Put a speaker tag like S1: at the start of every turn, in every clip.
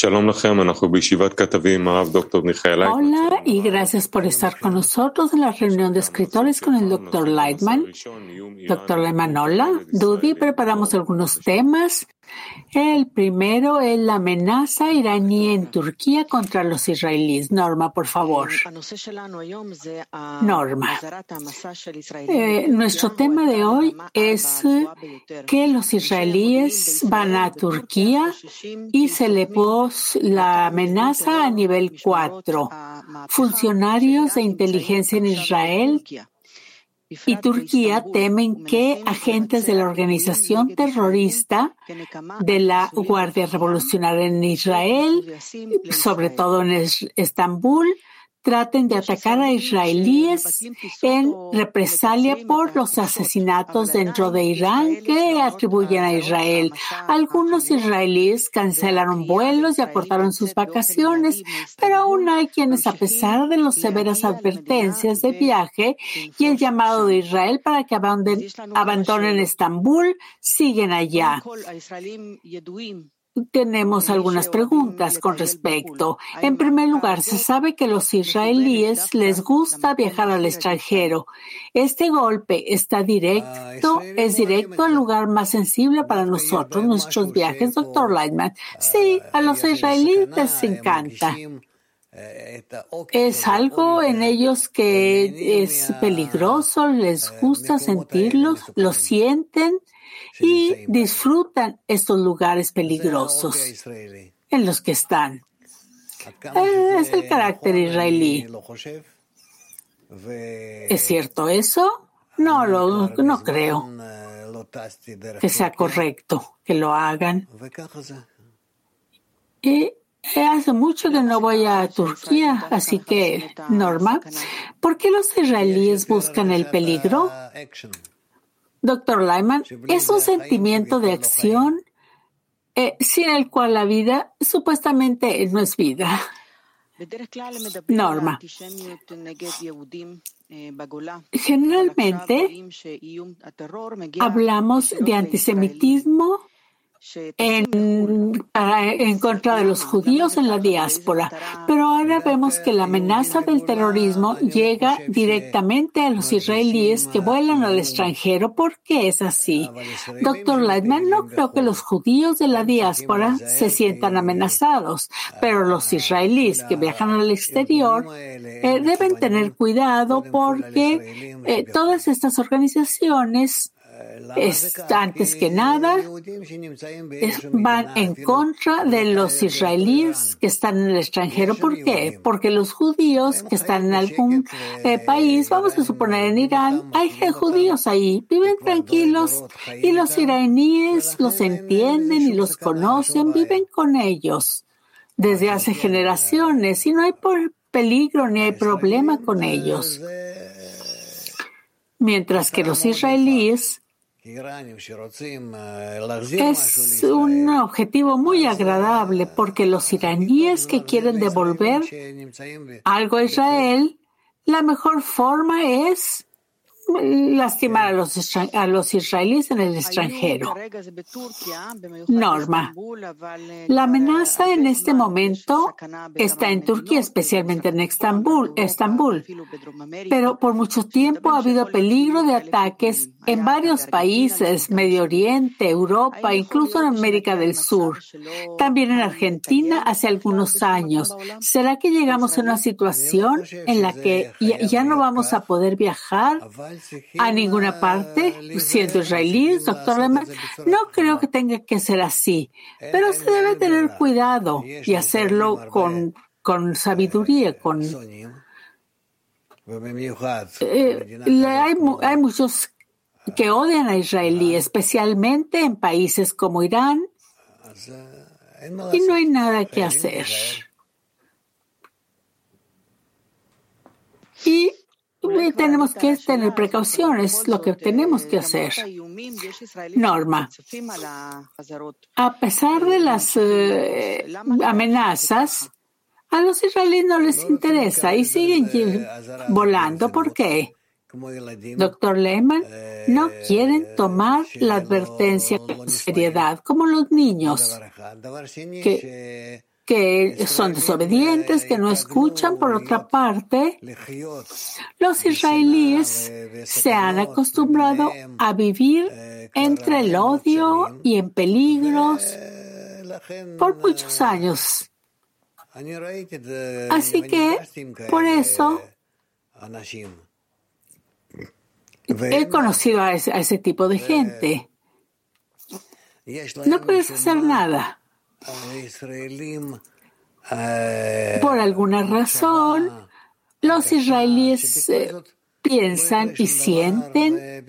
S1: שלום לכם, אנחנו בישיבת כתבים עם הרב דוקטור מיכאל לייטמן. Y gracias por estar con nosotros en la reunión de escritores con el Dr. Lightman. Dr. Lightman, hola. Dudy, preparamos algunos temas el primero es la amenaza iraní en Turquía contra los israelíes. Norma, por favor. Norma. Eh, nuestro tema de hoy es que los israelíes van a Turquía y se le pos la amenaza a nivel 4. Funcionarios de inteligencia en Israel y Turquía temen que agentes de la organización terrorista de la Guardia Revolucionaria en Israel, sobre todo en Estambul, traten de atacar a israelíes en represalia por los asesinatos dentro de Irán que atribuyen a Israel. Algunos israelíes cancelaron vuelos y acortaron sus vacaciones, pero aún hay quienes, a pesar de las severas advertencias de viaje y el llamado de Israel para que abandonen Estambul, siguen allá tenemos algunas preguntas con respecto. En primer lugar, se sabe que los israelíes les gusta viajar al extranjero. Este golpe está directo, es directo al lugar más sensible para nosotros, nuestros viajes, doctor Lightman. Sí, a los israelíes les encanta. Es algo en ellos que es peligroso, les gusta sentirlos, lo sienten y disfrutan estos lugares peligrosos en los que están. Eh, es el carácter israelí. ¿Es cierto eso? No, lo, no creo que sea correcto que lo hagan. Y hace mucho que no voy a Turquía, así que, Norma, ¿por qué los israelíes buscan el peligro? Doctor Lyman, es un sentimiento de acción eh, sin el cual la vida supuestamente no es vida. Norma. Generalmente hablamos de antisemitismo en, en, contra de los judíos en la diáspora. Pero ahora vemos que la amenaza del terrorismo llega directamente a los israelíes que vuelan al extranjero. ¿Por qué es así? Doctor Lightman, no creo que los judíos de la diáspora se sientan amenazados, pero los israelíes que viajan al exterior eh, deben tener cuidado porque eh, todas estas organizaciones antes que nada, van en contra de los israelíes que están en el extranjero. ¿Por qué? Porque los judíos que están en algún eh, país, vamos a suponer en Irán, hay judíos ahí, viven tranquilos y los iraníes los entienden y los conocen, viven con ellos desde hace generaciones y no hay peligro ni hay problema con ellos. Mientras que los israelíes es un objetivo muy agradable porque los iraníes que quieren devolver algo a Israel, la mejor forma es lastimar a los, a los israelíes en el extranjero. Norma. La amenaza en este momento está en Turquía, especialmente en Estambul, Estambul. Pero por mucho tiempo ha habido peligro de ataques en varios países, Medio Oriente, Europa, incluso en América del Sur. También en Argentina hace algunos años. ¿Será que llegamos a una situación en la que ya no vamos a poder viajar a ninguna parte, siendo israelí, doctor Lehmann, no creo que tenga que ser así, pero se debe tener cuidado y hacerlo con, con sabiduría, con... Eh, hay, hay muchos que odian a Israelí, especialmente en países como Irán, y no hay nada que hacer. Y tenemos que tener precauciones, lo que tenemos que hacer. Norma, a pesar de las eh, amenazas, a los israelíes no les interesa y siguen volando. ¿Por qué? Doctor Lehman, no quieren tomar la advertencia con seriedad, como los niños que que son desobedientes, que no escuchan. Por otra parte, los israelíes se han acostumbrado a vivir entre el odio y en peligros por muchos años. Así que, por eso, he conocido a ese, tipo de gente. No puedes hacer nada. Por alguna razón, los israelíes eh, piensan y sienten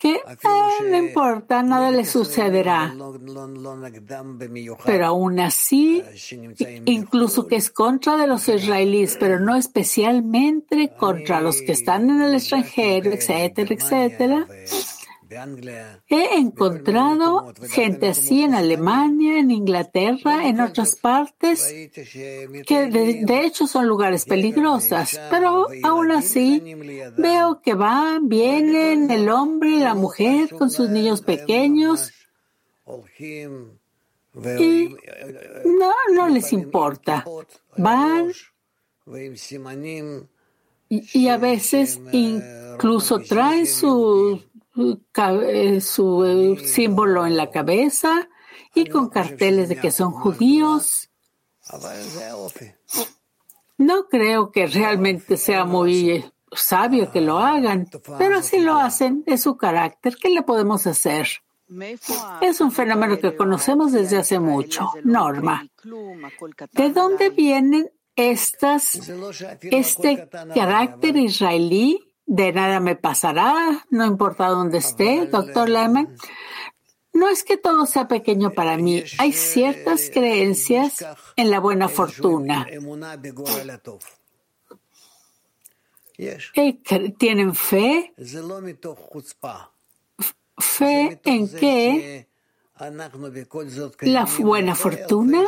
S1: que no importa, nada le sucederá. Pero aún así, incluso que es contra de los israelíes, pero no especialmente contra los que están en el extranjero, etcétera, etcétera, He encontrado gente así en Alemania, en Inglaterra, en otras partes, que de, hecho son lugares peligrosos, pero aún así veo que van, vienen el hombre y la mujer con sus niños pequeños. y no, no les importa. Van y a veces incluso traen su eh, su eh, símbolo en la cabeza y con carteles de que son judíos. No creo que realmente sea muy eh, sabio que lo hagan, pero si lo hacen, es su carácter. ¿Qué le podemos hacer? Es un fenómeno que conocemos desde hace mucho. Norma. ¿De dónde vienen estas, este carácter israelí de nada me pasará, no importa dónde esté, doctor Lehman. No es que todo sea pequeño para mí. Hay ciertas creencias en la buena fortuna. ¿Tienen fe? Fe en que la buena fortuna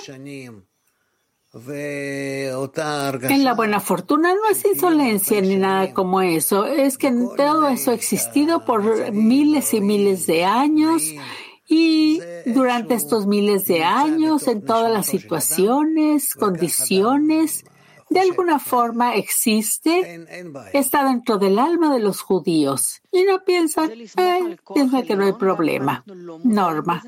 S1: en la buena fortuna no es insolencia ni nada como eso, es que todo eso ha existido por miles y miles de años y durante estos miles de años, en todas las situaciones, condiciones, de alguna forma existe, está dentro del alma de los judíos y no piensan, eh, piensan que no hay problema. Norma.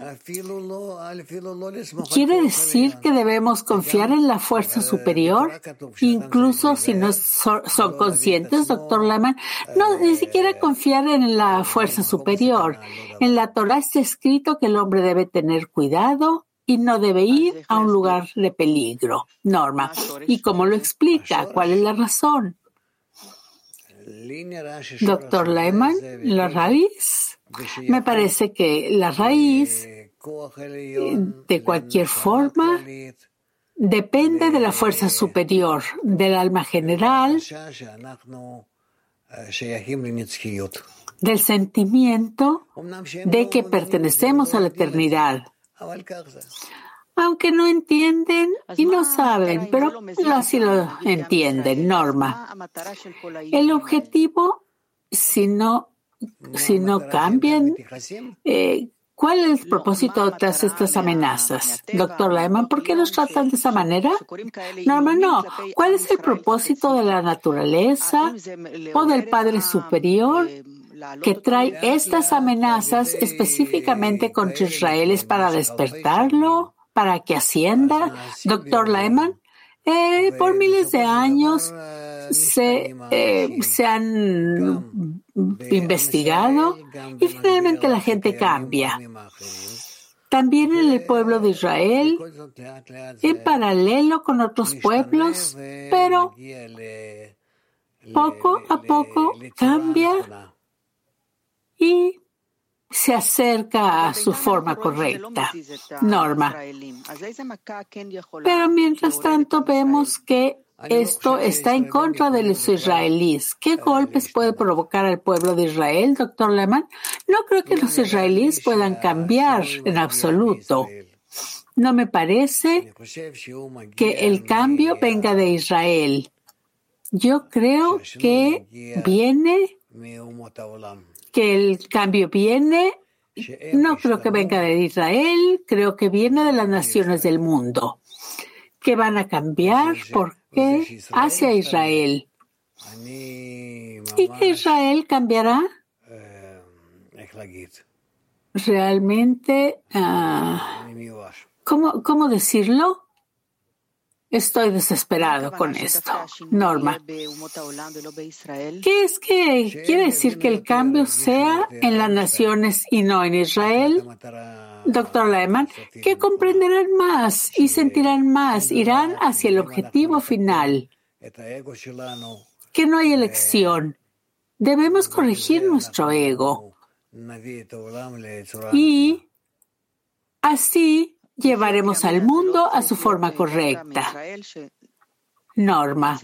S1: Quiere decir que debemos confiar en la fuerza superior, incluso si no son conscientes, doctor Lehmann. No, ni siquiera confiar en la fuerza superior. En la Torah está escrito que el hombre debe tener cuidado y no debe ir a un lugar de peligro. Norma. ¿Y cómo lo explica? ¿Cuál es la razón? Doctor Lehman, la raíz. Me parece que la raíz, de cualquier forma, depende de la fuerza superior, del alma general, del sentimiento de que pertenecemos a la eternidad. Aunque no entienden y no saben, pero así lo entienden, Norma. El objetivo, si no, si no cambian, eh, ¿Cuál es el propósito de todas estas amenazas? Doctor Lehman, ¿por qué nos tratan de esa manera? Norma, no. ¿Cuál es el propósito de la naturaleza o del Padre Superior que trae estas amenazas específicamente contra Israel es para despertarlo, para que ascienda. Doctor Lehman, eh, por miles de años se, eh, se han investigado y finalmente la gente cambia. También en el pueblo de Israel, en paralelo con otros pueblos, pero poco a poco cambia y se acerca a su forma correcta, norma. Pero mientras tanto vemos que esto está en contra de los israelíes. ¿Qué golpes puede provocar al pueblo de Israel, doctor Lehman? No creo que los israelíes puedan cambiar en absoluto. No me parece que el cambio venga de Israel. Yo creo que viene que el cambio viene, no creo que venga de Israel, creo que viene de las naciones del mundo. que van a cambiar. ¿Por qué? Hacia Israel. ¿Y que Israel cambiará? Realmente, ah, ¿cómo, ¿cómo decirlo? Estoy desesperado con esto. Norma. ¿Qué es que quiere decir que el cambio sea en las naciones y no en Israel? Doctor Lehman, que comprenderán más y sentirán más, irán hacia el objetivo final. Que no hay elección. Debemos corregir nuestro ego. Y así llevaremos al mundo a su forma correcta. Norma.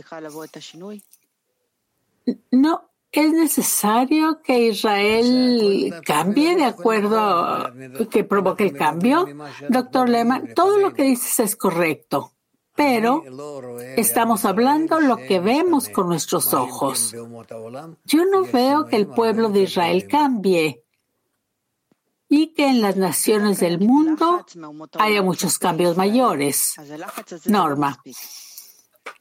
S1: No es necesario que Israel cambie de acuerdo que provoque el cambio. Doctor Lehmann, todo lo que dices es correcto, pero estamos hablando lo que vemos con nuestros ojos. Yo no veo que el pueblo de Israel cambie y que en las naciones del mundo haya muchos cambios mayores. Norma.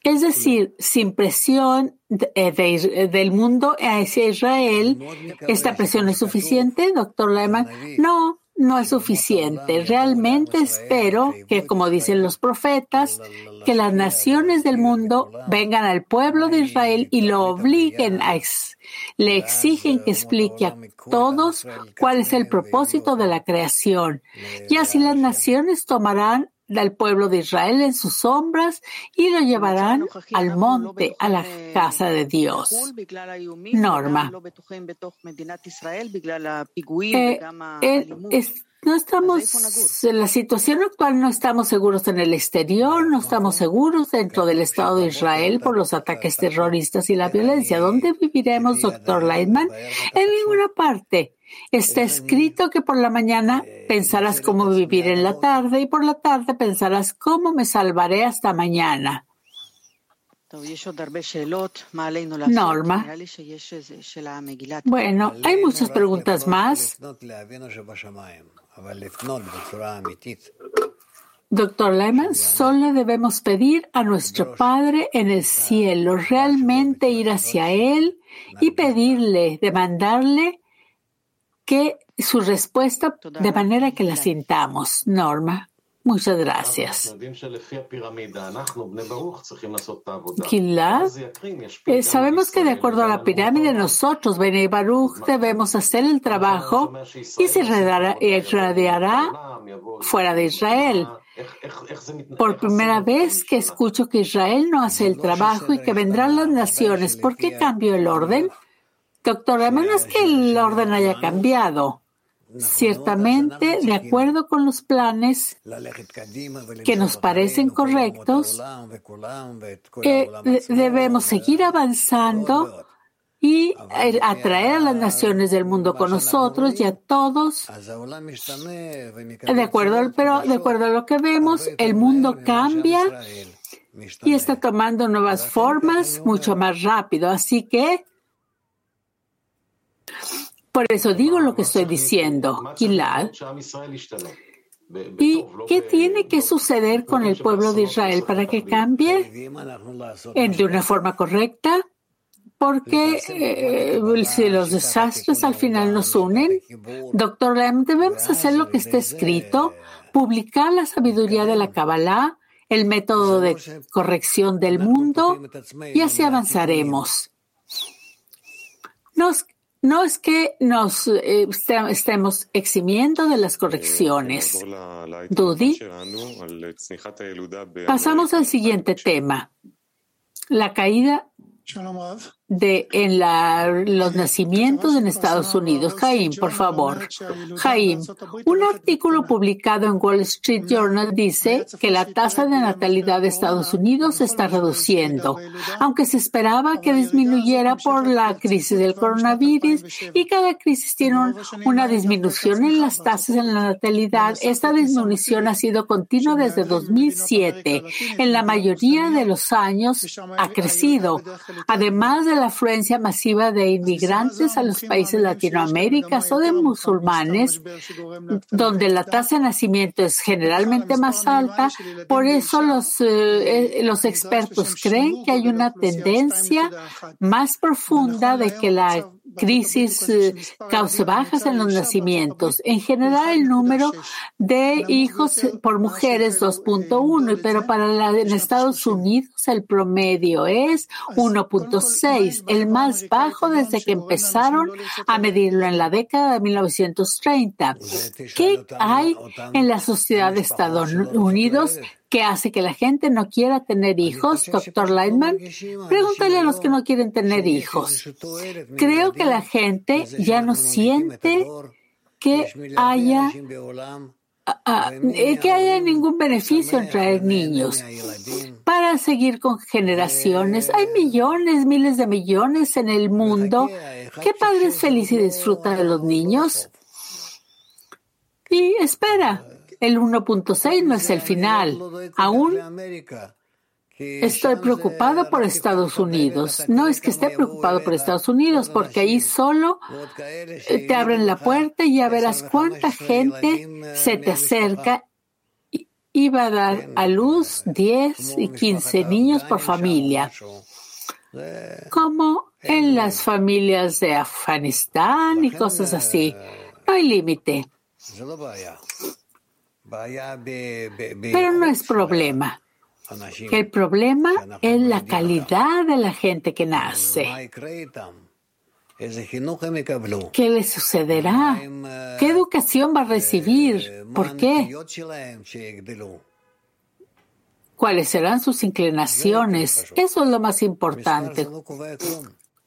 S1: Es decir, sin presión eh, del mundo hacia Israel, ¿esta presión es suficiente, doctor Lehmann? No, no es suficiente. Realmente espero que, como dicen los profetas, que las naciones del mundo vengan al pueblo de Israel y lo obliguen a, le exigen que explique a todos cuál es el propósito de la creación. Y así las naciones tomarán al pueblo de Israel en sus sombras y lo llevarán al monte, a la casa de Dios. Norma. Eh, eh, no estamos, en la situación actual no estamos seguros en el exterior, no estamos seguros dentro del Estado de Israel por los ataques terroristas y la violencia. ¿Dónde viviremos, doctor Leitman? En ninguna parte. Está escrito que por la mañana pensarás cómo vivir en la tarde y por la tarde pensarás cómo me salvaré hasta mañana. Norma. Bueno, hay muchas preguntas más. Doctor Lehman, solo debemos pedir a nuestro Padre en el cielo, realmente ir hacia Él y pedirle, demandarle que su respuesta de manera que la sintamos. Norma. Muchas gracias. Eh, sabemos que de acuerdo a la pirámide nosotros, Bene Baruch, debemos hacer el trabajo y se irradiará fuera de Israel. Por primera vez que escucho que Israel no hace el trabajo y que vendrán las naciones. ¿Por qué cambió el orden? Doctor, a menos que el orden haya cambiado. Ciertamente, de acuerdo con los planes que nos parecen correctos, eh, debemos seguir avanzando y atraer a las naciones del mundo con nosotros y a todos. De acuerdo, pero de acuerdo a lo que vemos, el mundo cambia y está tomando nuevas formas mucho más rápido. Así que por eso digo lo que estoy diciendo, Gilad. ¿Y qué tiene que suceder con el pueblo de Israel para que cambie de una forma correcta? Porque eh, si los desastres al final nos unen, doctor Lem, debemos hacer lo que está escrito, publicar la sabiduría de la Kabbalah, el método de corrección del mundo, y así avanzaremos. Nos no es que nos eh, estemos eximiendo de las correcciones. Dudi. Pasamos al siguiente tema. La caída de en los nacimientos en Estados Unidos. Jaime, por favor. Jaime, un artículo publicado en Wall Street Journal dice que la tasa de natalidad de Estados Unidos se está reduciendo, aunque se esperaba que disminuyera por la crisis del coronavirus y cada crisis tiene una disminución en las tasas de la natalidad. Esta disminución ha sido continua desde 2007. En la mayoría de los años ha crecido. Además de la afluencia masiva de inmigrantes a los países Latinoamérica o de musulmanes, donde la tasa de nacimiento es generalmente más alta. Por eso los, eh, los expertos creen que hay una tendencia más profunda de que la crisis eh, cause bajas en los nacimientos. En general, el número de hijos por mujeres 2.1, pero para la, en Estados Unidos el promedio es 1.6, el más bajo desde que empezaron a medirlo en la década de 1930. ¿Qué hay en la sociedad de Estados Unidos ¿Qué hace que la gente no quiera tener hijos, doctor Lightman? Pregúntale a los que no quieren tener hijos. Creo que la gente ya no siente que haya ah, eh, que haya ningún beneficio en traer niños para seguir con generaciones. Hay millones, miles de millones en el mundo. ¿Qué padre es feliz y disfruta de los niños? Y espera, el 1.6 no es el final. Aún estoy preocupado por Estados Unidos. No es que esté preocupado por Estados Unidos, porque ahí solo te abren la puerta y ya verás cuánta gente se te acerca y va a dar a luz 10 y 15 niños por familia, como en las familias de Afganistán y cosas así. No hay límite. Pero no es problema. El problema es la calidad de la gente que nace. ¿Qué le sucederá? ¿Qué educación va a recibir? ¿Por qué? ¿Cuáles serán sus inclinaciones? Eso es lo más importante.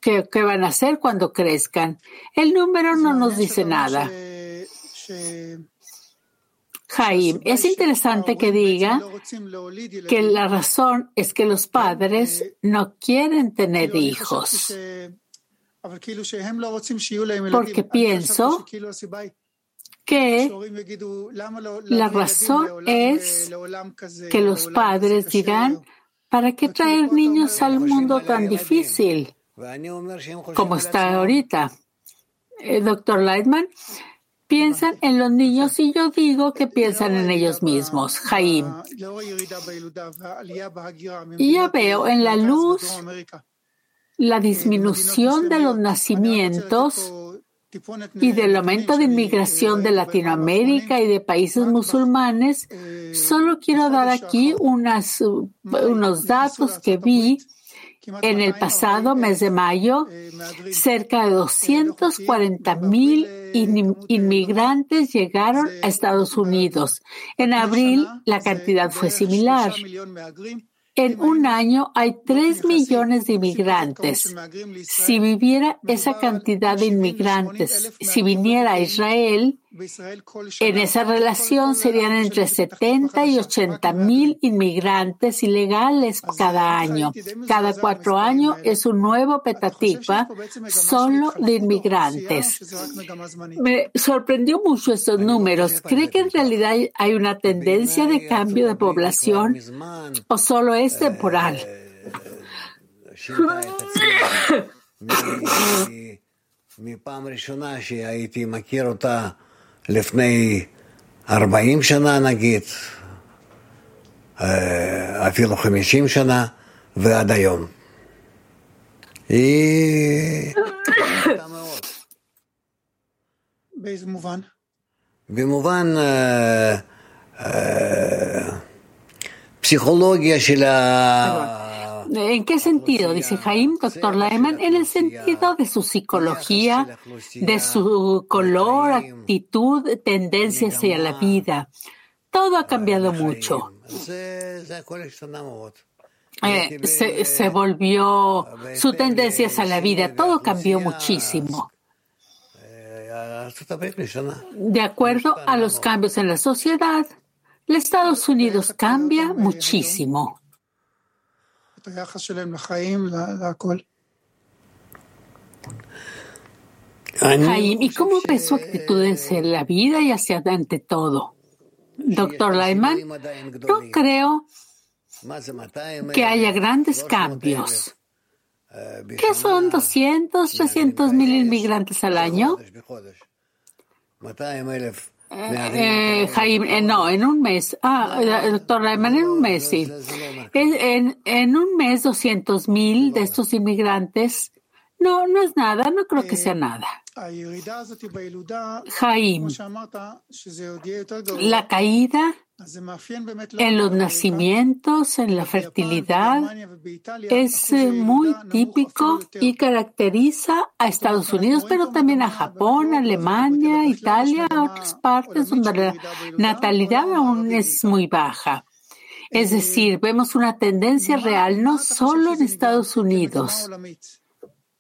S1: ¿Qué, ¿Qué, van a hacer cuando crezcan? El número no nos dice nada. Jaim, es interesante que diga que la razón es que los padres no quieren tener hijos. Porque pienso que la razón es que los padres dirán, ¿para qué traer niños al mundo tan difícil como está ahorita? Eh, doctor Lightman, piensan en los niños y yo digo que piensan en ellos mismos. Jaim. Y ya veo en la luz la disminución de los nacimientos y del aumento de inmigración de Latinoamérica y de países musulmanes, solo quiero dar aquí unos datos que vi en el pasado mes de mayo, cerca de 240 mil inmigrantes llegaron a Estados Unidos. En abril, la cantidad fue similar. En un año hay tres millones de inmigrantes. Si viviera esa cantidad de inmigrantes, si viniera a Israel, en esa relación serían entre 70 y 80 mil inmigrantes ilegales cada año. Cada cuatro años es un nuevo petatikva solo de inmigrantes. Me sorprendió mucho estos números. ¿Cree que en realidad hay una tendencia de cambio de población o solo es temporal?
S2: לפני 40 שנה נגיד, אפילו 50 שנה, ועד היום. היא...
S3: באיזה מובן?
S2: במובן פסיכולוגיה של ה...
S1: ¿En qué sentido? Dice Jaim, doctor Lehman, en el sentido de su psicología, de su color, actitud, tendencia hacia la vida. Todo ha cambiado mucho. Eh, se, se, volvió su tendencia hacia la vida, todo cambió muchísimo. De acuerdo a los cambios en la sociedad, los Estados Unidos cambia muchísimo. Jaime, ¿y cómo ve su actitud en la vida y hacia ante todo? Doctor Lyman, no creo que haya grandes cambios. ¿Qué son 200, 300 mil inmigrantes al año? Eh, Jaime, eh, no, en un mes. Ah, doctor Laiman, en un mes, sí. En, en un mes, 200 mil de estos inmigrantes. No, no es nada, no creo que sea nada. Jaime, la caída en los nacimientos, en la fertilidad, es eh, muy típico y caracteriza a Estados Unidos, pero también a Japón, Alemania, Italia, a otras partes donde la natalidad aún es muy baja. Es decir, vemos una tendencia real no solo en Estados Unidos,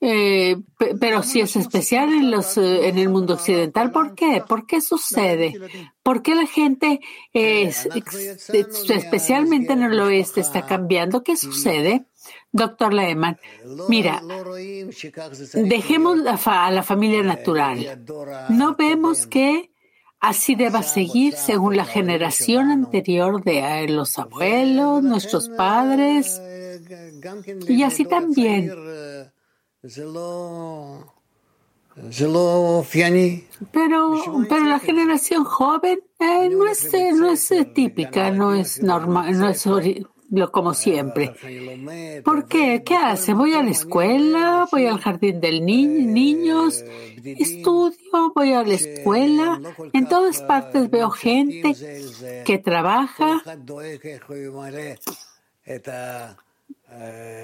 S1: eh, pero sí es especial en, los, eh, en el mundo occidental. ¿Por qué? ¿Por qué sucede? ¿Por qué la gente, especialmente en el oeste, está cambiando? ¿Qué sucede? Doctor Lehmann, mira, dejemos a la familia natural. No vemos que así deba seguir según la generación anterior de eh, los abuelos, nuestros padres, y así también pero, pero la generación joven eh, no es, eh, no es eh, típica, no es normal, no es lo como siempre. ¿Por qué? ¿Qué hace? Voy a la escuela, voy al jardín del niño, niños, estudio, voy a la escuela. En todas partes veo gente que trabaja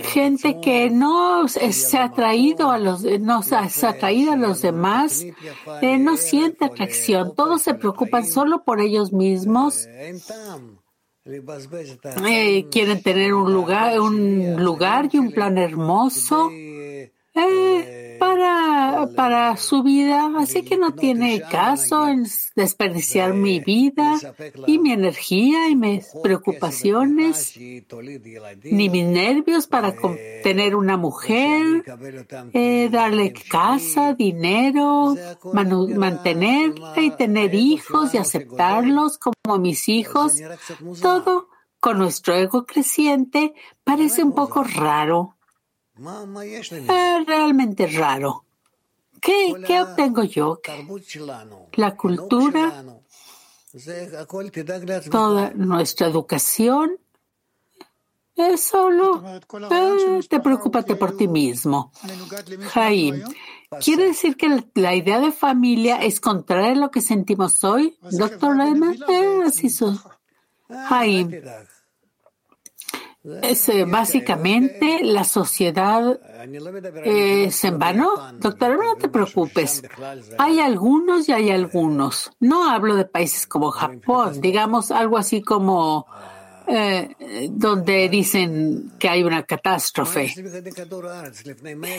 S1: gente que no se ha traído a los no se ha traído a los demás eh, no siente atracción. Todos se preocupan solo por ellos mismos. Eh, quieren tener un lugar un lugar y un plan hermoso eh, para, para su vida, así que no tiene caso en desperdiciar mi vida y mi energía y mis preocupaciones, ni mis nervios para tener una mujer, eh, darle casa, dinero, mantenerla y tener hijos y aceptarlos como mis hijos. Todo con nuestro ego creciente parece un poco raro. Es realmente raro. ¿Qué, ¿Qué obtengo yo? La cultura, toda nuestra educación, es solo eh, te preocúpate por ti mismo. Jaime, ¿quiere decir que la, idea de familia es contraria a lo que sentimos hoy? Doctor Lehmann, eh, así son. Jaime, es eh, básicamente la sociedad es en vano. Doctora, no te preocupes. Hay algunos y hay algunos. No hablo de países como Japón, digamos algo así como eh, donde dicen que hay una catástrofe.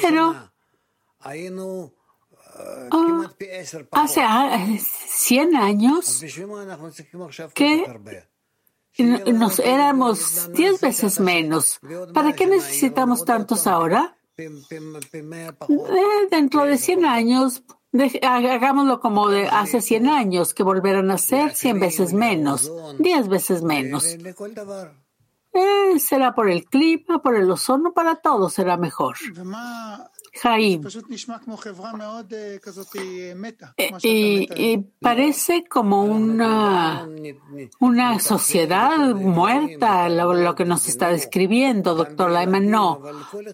S1: Pero ah, hace 100 años que nos éramos diez veces menos. ¿Para qué necesitamos tantos ahora? Eh, dentro de 100 años, hagámoslo como de hace 100 años, que volverán a ser 100 veces menos, 10 veces menos. Eh, será por el clima, por el ozono, para todo será mejor. Jaime. Y, parece como una, una sociedad muerta lo, que nos está describiendo, doctor Lyman. No,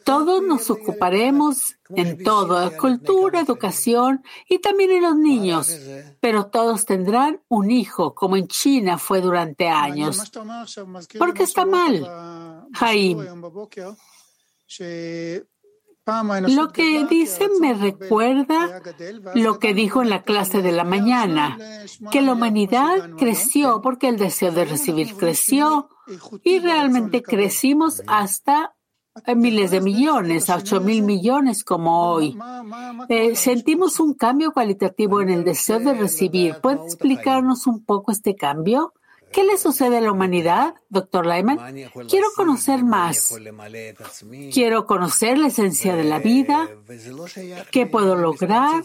S1: todos nos ocuparemos en todo, cultura, educación y también en los niños, pero todos tendrán un hijo, como en China fue durante años. ¿Por qué está mal, Jaime? Lo que dice me recuerda lo que dijo en la clase de la mañana, que la humanidad creció porque el deseo de recibir creció y realmente crecimos hasta miles de millones, ocho mil millones como hoy. Eh, sentimos un cambio cualitativo en el deseo de recibir. ¿Puede explicarnos un poco este cambio? ¿Qué le sucede a la humanidad, doctor Lyman? Quiero conocer más. Quiero conocer la esencia de la vida, qué puedo lograr,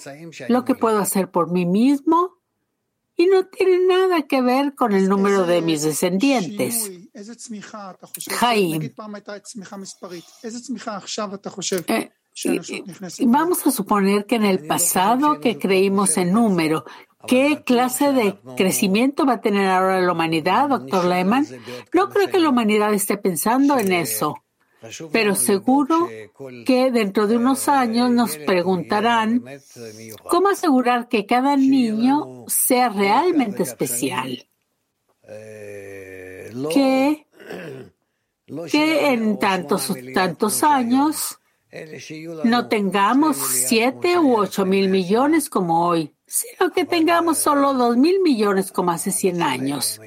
S1: lo que puedo hacer por mí mismo. y no tiene nada que ver con el número de mis descendientes. Jaime, eh, vamos a suponer que en el pasado que creímos en número, ¿qué clase de crecimiento va a tener ahora la humanidad, doctor Lehman? No creo que la humanidad esté pensando en eso. Pero seguro que dentro de unos años nos preguntarán cómo asegurar que cada niño sea realmente especial. Que, que en tantos, tantos años no tengamos siete u ocho mil millones como hoy, sino que tengamos solo dos mil millones como hace cien años.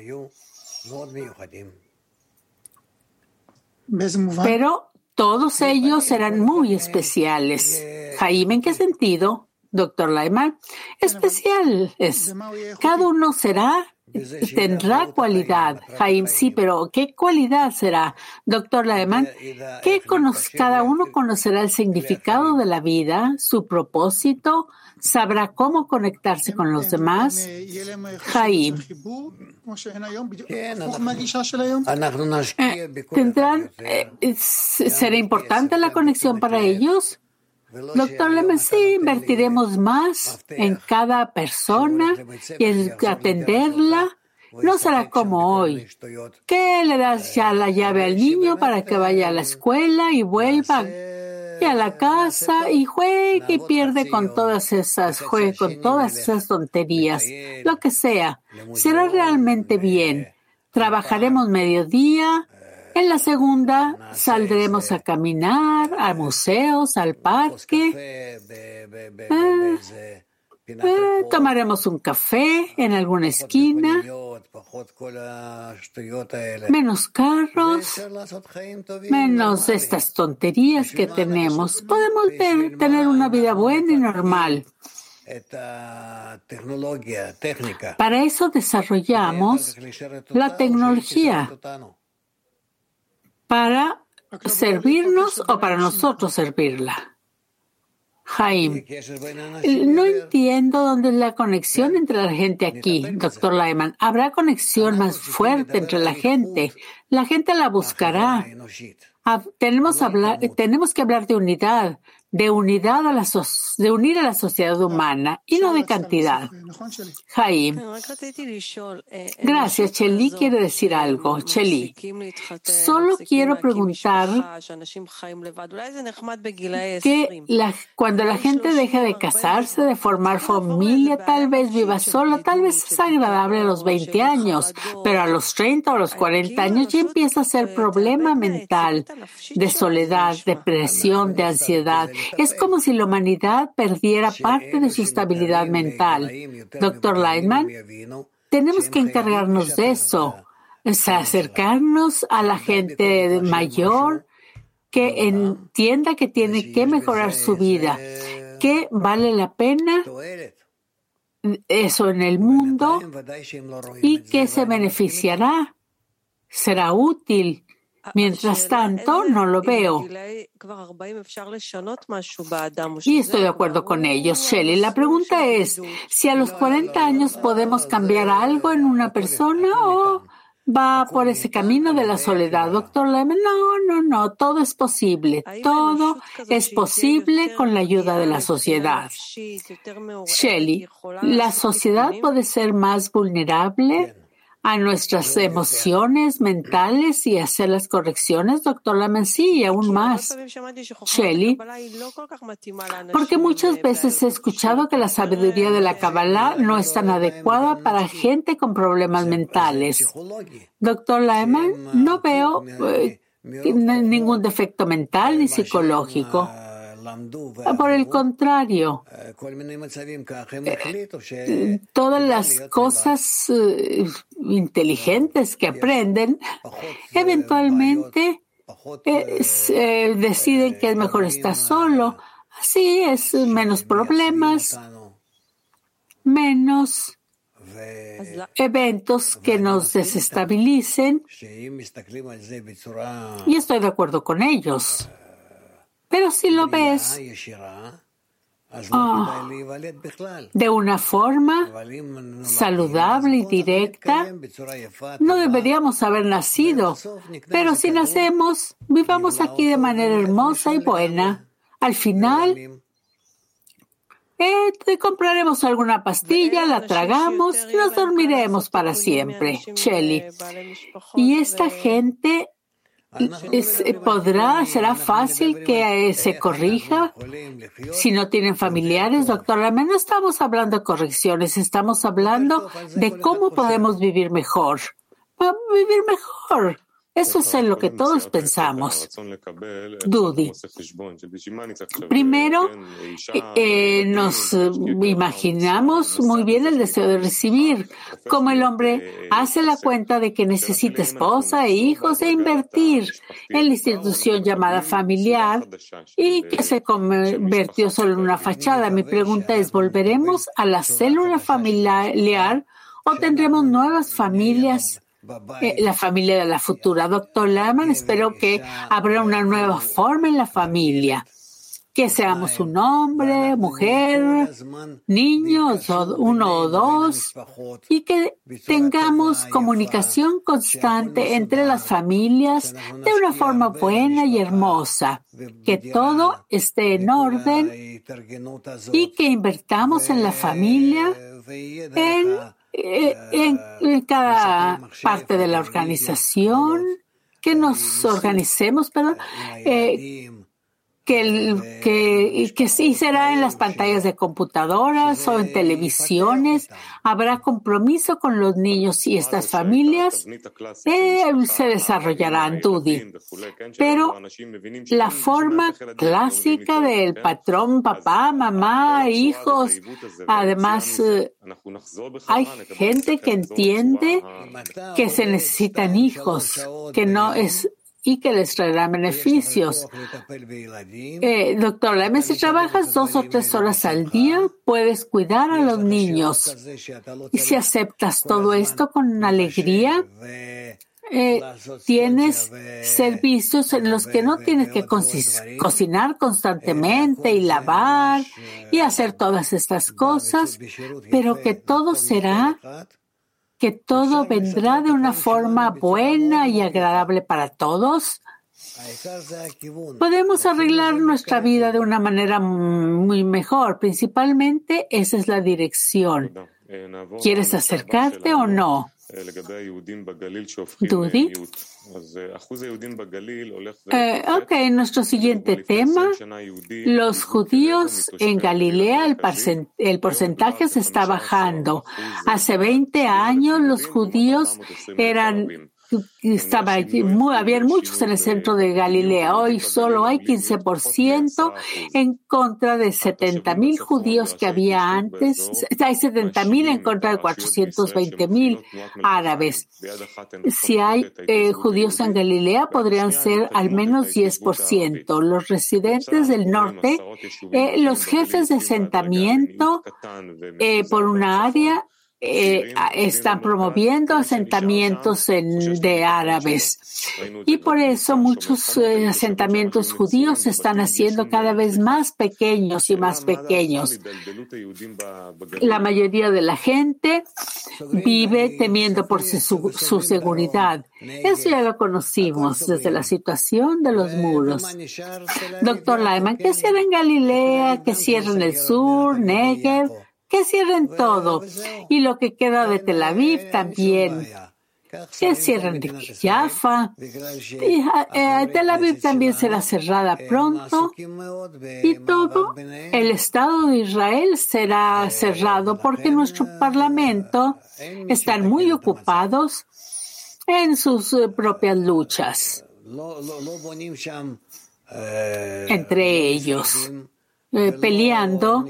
S1: Pero todos ellos serán muy especiales. Jaime, ¿en qué sentido? Doctor Laiman, especiales. Cada uno será, tendrá cualidad. Jaime, sí, pero ¿qué cualidad será? Doctor Laiman, ¿qué cada uno conocerá el significado de la vida, su propósito, sabrá cómo conectarse con los demás. Jaim. ¿Tendrán, eh, será importante la conexión para ellos? Doctor Lemon, sí, invertiremos más en cada persona y en atenderla. No será como hoy, que le das ya la llave al niño para que vaya a la escuela y vuelva a la casa y juegue y pierde con todas esas, juegue con todas esas tonterías, lo que sea. Será realmente bien. Trabajaremos mediodía. En la segunda saldremos a caminar, a museos, al parque. Ah, eh, tomaremos un café en alguna esquina, menos carros, menos estas tonterías que tenemos. Podemos tener una vida buena y normal. Para eso desarrollamos la tecnología. para servirnos o para nosotros servirla. Jaime, no entiendo dónde es la conexión entre la gente aquí, doctor Lyman. Habrá conexión más fuerte entre la gente. La gente la buscará. Ah, tenemos, hablar, tenemos que hablar de unidad, de unidad a la de unir a la sociedad humana y no de cantidad. Jaime. Gracias, Cheli quiere decir algo. Cheli. Solo quiero preguntar que cuando la gente deja de casarse, de formar familia, tal vez viva sola, tal vez es agradable a los 20 años, pero a los 30 o los 40 años ya empieza a ser problema mental de soledad, depresión, de ansiedad es como si la humanidad perdiera parte de su estabilidad mental. Doctor Lightman, tenemos que encargarnos de eso, es acercarnos a la gente mayor que entienda que tiene que mejorar su vida, que vale la pena eso en el mundo y que se beneficiará, será útil Mientras tanto, no lo veo. Y estoy de acuerdo con ellos, Shelley. La pregunta es si a los 40 años podemos cambiar algo en una persona o va por ese camino de la soledad. Doctor Lehman, no, no, no, todo es posible. Todo es posible con la ayuda de la sociedad. Shelley, ¿la sociedad puede ser más vulnerable? A nuestras emociones mentales y hacer las correcciones, doctor Lamency, y aún más. Shelly, porque muchas veces he escuchado que la sabiduría de la Kabbalah no es tan adecuada para gente con problemas mentales. Doctor Lyman, no veo eh, ningún defecto mental ni psicológico. Por el contrario, eh, todas las cosas eh, inteligentes que aprenden, eventualmente eh, deciden que es mejor estar solo. Así es, menos problemas, menos eventos que nos desestabilicen. Y estoy de acuerdo con ellos. Pero si lo ves Ah, de una forma saludable y directa, no deberíamos haber nacido, pero si nacemos, vivamos aquí de manera hermosa y buena. Al final, eh, compraremos alguna pastilla, la tragamos y nos dormiremos para siempre. Shelly. Y esta gente ¿Podrá, será fácil que eh, se corrija si no tienen familiares, doctor? No estamos hablando de correcciones, estamos hablando de cómo podemos vivir mejor. Vivir mejor. Eso es en lo que todos pensamos. Dudi. Primero, eh, nos imaginamos muy bien el deseo de recibir, como el hombre hace la cuenta de que necesita esposa e hijos e invertir en la institución llamada familiar y que se convirtió solo en una fachada. Mi pregunta es, ¿volveremos a la célula familiar o tendremos nuevas familias eh, la familia de la futura. Doctor Laman, espero que habrá una nueva forma en la familia. Que seamos un hombre, mujer, niños, uno o dos, y que tengamos comunicación constante entre las familias de una forma buena y hermosa. Que todo esté en orden y que invertamos en la familia en eh, en, cada parte de la organización, que nos organicemos, perdón, eh, que, que, que sí será en las pantallas de computadoras o en televisiones. Habrá compromiso con los niños y estas familias eh, se desarrollarán, Dudi. Pero la forma clásica del patrón, papá, mamá, hijos, además eh, hay gente que entiende que se necesitan hijos, que no es y que les traerá beneficios. Eh, doctor Lemes, si trabajas dos o tres horas al día, puedes cuidar a los niños. Y si aceptas todo esto con alegría, eh, tienes servicios en los que no tienes que cocinar constantemente y lavar y hacer todas estas cosas, pero que todo será que todo vendrá de una forma buena y agradable para todos? Podemos arreglar nuestra vida de una manera muy mejor. Principalmente esa es la dirección. ¿Quieres acercarte o no? Dudi. Eh, ok, nuestro siguiente tema. Los judíos en Galilea, el, el porcentaje se está bajando. Hace 20 años los judíos eran estaba había muchos en el centro de Galilea. Hoy solo hay 15% en contra de 70 mil judíos que había antes. Hay 70 mil en contra de 420 mil árabes. Si hay eh, judíos en Galilea, podrían ser al menos 10%. Los residentes del norte, eh, los jefes de asentamiento eh, por una área, eh, están promoviendo asentamientos de árabes. Y por eso muchos eh, asentamientos judíos se están haciendo cada vez más pequeños y más pequeños. La mayoría de la gente vive temiendo por su, seguridad. Eso ya lo conocimos desde la situación de los muros. Doctor Lyman, que cierren Galilea, que cierren el sur, Negev, que cierren todo. Y lo que queda de Tel Aviv también. Que cierren de Jaffa. Y, eh, Tel Aviv también será cerrada pronto. Y todo el Estado de Israel será cerrado porque nuestro Parlamento están muy ocupados en sus eh, propias luchas. Entre ellos, eh, peleando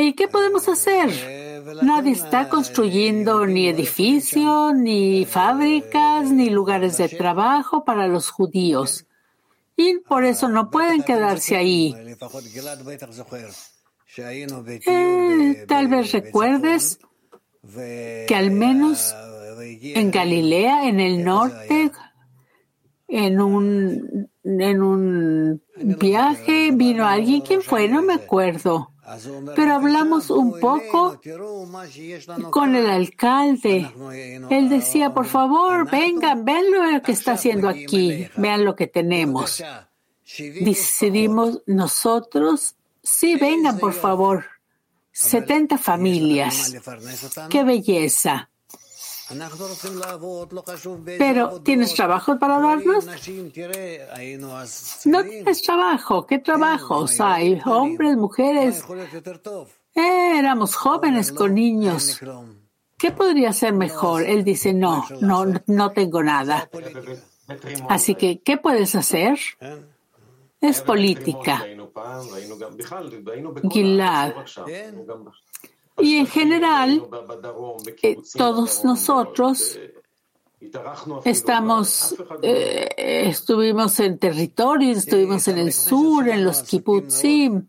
S1: ¿Y qué podemos hacer? Nadie está construyendo ni edificios, ni fábricas, ni lugares de trabajo para los judíos. Y por eso no pueden quedarse ahí. Eh, tal vez recuerdes que al menos en Galilea, en el norte, en un en un viaje, vino alguien, ¿quién fue? No me acuerdo. Pero hablamos un poco con el alcalde. Él decía, por favor, vengan, vean lo que está haciendo aquí, vean lo que tenemos. Decidimos nosotros, sí, vengan, por favor. 70 familias. ¡Qué belleza! Pero, ¿tienes trabajo para darnos? No tienes trabajo. ¿Qué trabajos hay? Hombres, mujeres. Eh, éramos jóvenes con niños. ¿Qué podría ser mejor? Él dice, no, no, no tengo nada. Así que, ¿qué puedes hacer? Es política. Gilad. Y en general, eh, todos nosotros estamos, eh, estuvimos en territorios, estuvimos en el sur, en los kibbutzim.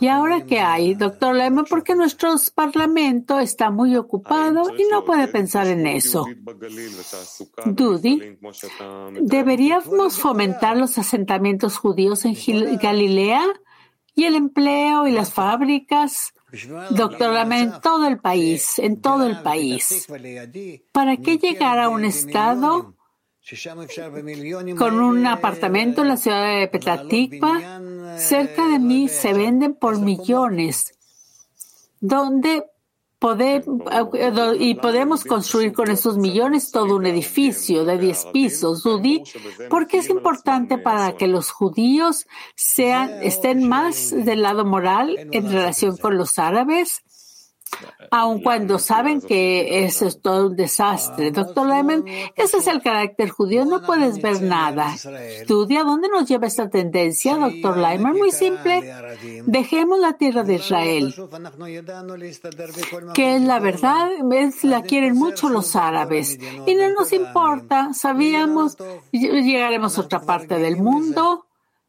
S1: ¿Y ahora qué hay, doctor Lema? Porque nuestro parlamento está muy ocupado y no puede pensar en eso. Dudi, ¿deberíamos fomentar los asentamientos judíos en Galilea y el empleo y las fábricas? Doctor Lama, en todo el país, en todo el país. ¿Para qué llegar a un estado con un apartamento en la ciudad de Petatikva? Cerca de mí se venden por millones, donde y podemos construir con esos millones todo un edificio de 10 pisos, Dudi, porque es importante para que los judíos sean, estén más del lado moral en relación con los árabes aun cuando saben que eso es todo un desastre. Doctor Lehman, ese es el carácter judío, no puedes ver nada. Estudia dónde nos lleva esta tendencia, doctor Lehman. Muy simple, dejemos la tierra de Israel, que es la verdad, es, la quieren mucho los árabes y no nos importa, sabíamos, llegaremos a otra parte del mundo,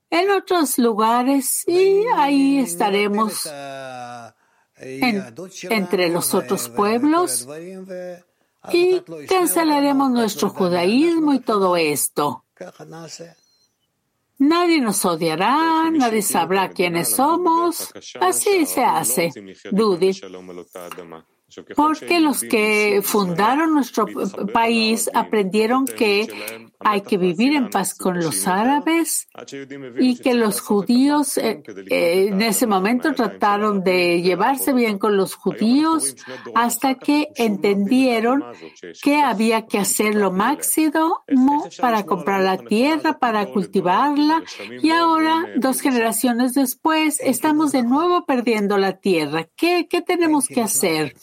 S1: en otros lugares y ahí estaremos entre los otros pueblos y cancelaremos nuestro judaísmo y todo esto. Nadie nos odiará, nadie sabrá quiénes somos. Así se hace. Dudi porque los que fundaron nuestro país aprendieron que hay que vivir en paz con los árabes y que los judíos eh, eh, en ese momento trataron de llevarse bien con los judíos hasta que entendieron que había que hacer lo máximo para comprar la tierra, para cultivarla y ahora, dos generaciones después, estamos de nuevo perdiendo la tierra. ¿Qué, qué tenemos que hacer?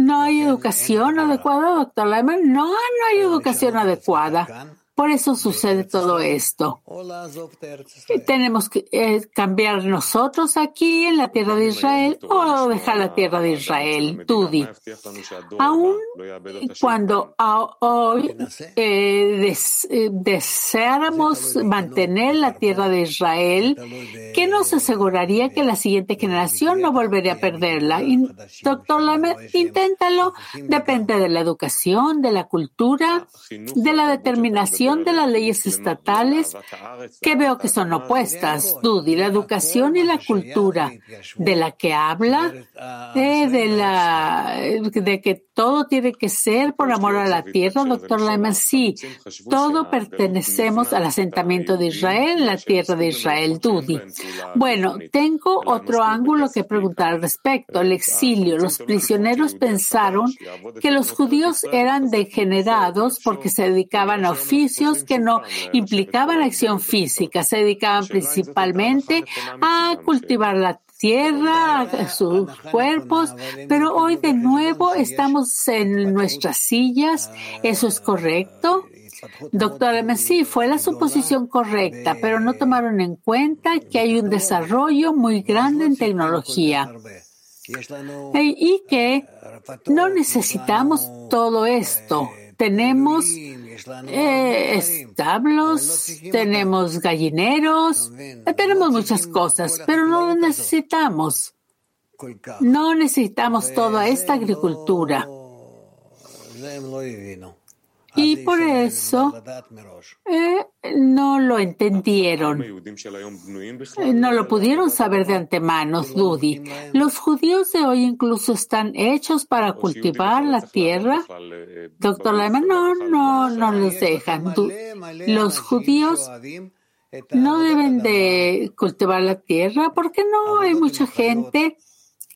S1: No hay educación adecuada, doctor Lyman. No, no hay educación adecuada. Por eso sucede todo esto. Tenemos que eh, cambiar nosotros aquí en la tierra de Israel o dejar la tierra de Israel. Tudi. Aún cuando hoy eh, eh, deseáramos mantener la tierra de Israel, ¿qué nos aseguraría que la siguiente generación no volvería a perderla? doctor Lame, inténtalo. Depende de la educación, de la cultura, de la determinación de las leyes estatales que veo que son opuestas, Dudi, la educación y la cultura de la que habla, eh, de, la, de que todo tiene que ser por amor a la tierra, doctor Lyman, sí, todo pertenecemos al asentamiento de Israel, la tierra de Israel, Dudi. Bueno, tengo otro ángulo que preguntar al respecto, el exilio. Los prisioneros pensaron que los judíos eran degenerados porque se dedicaban a oficios que no implicaban acción física, se dedicaban principalmente a cultivar la tierra, sus cuerpos, pero hoy de nuevo estamos en nuestras sillas. ¿Eso es correcto? Doctora sí, fue la suposición correcta, pero no tomaron en cuenta que hay un desarrollo muy grande en tecnología y que no necesitamos todo esto. Tenemos eh, establos, tenemos gallineros, eh, tenemos muchas cosas, pero no lo necesitamos. No necesitamos toda esta agricultura. Y por eso eh, no lo entendieron. Eh, no lo pudieron saber de antemano, Dudi. Los judíos de hoy incluso están hechos para cultivar la tierra. Doctor Lehmann, no, no, no les dejan. Los judíos no deben de cultivar la tierra porque no hay mucha gente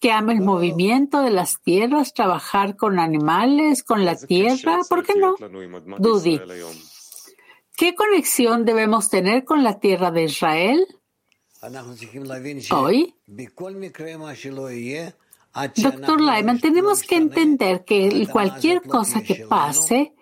S1: que ama el movimiento de las tierras, trabajar con animales, con la tierra, ¿por qué no? Dudi, ¿qué conexión debemos tener con la tierra de Israel? Hoy, Doctor Lyman, tenemos que entender que cualquier cosa que pase,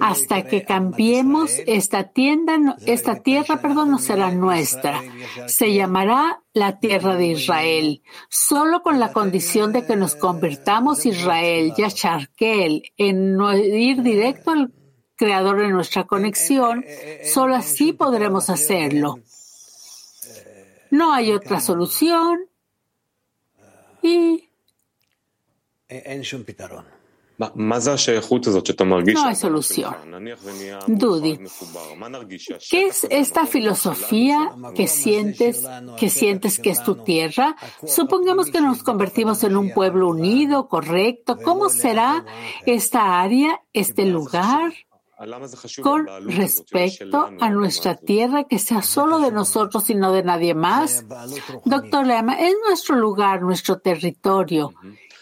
S1: hasta que cambiemos esta tienda, esta tierra, perdón, no será nuestra. Se llamará la tierra de Israel, solo con la condición de que nos convirtamos Israel, Yacharkel, en ir directo al creador de nuestra conexión, solo así podremos hacerlo. No hay otra solución. Y
S4: no hay solución.
S1: Dudi, ¿qué es esta filosofía que sientes, que sientes que es tu tierra? Supongamos que nos convertimos en un pueblo unido, correcto. ¿Cómo será esta área, este lugar? con respecto a nuestra tierra que sea solo de nosotros y no de nadie más. Doctor Lema, es nuestro lugar, nuestro territorio.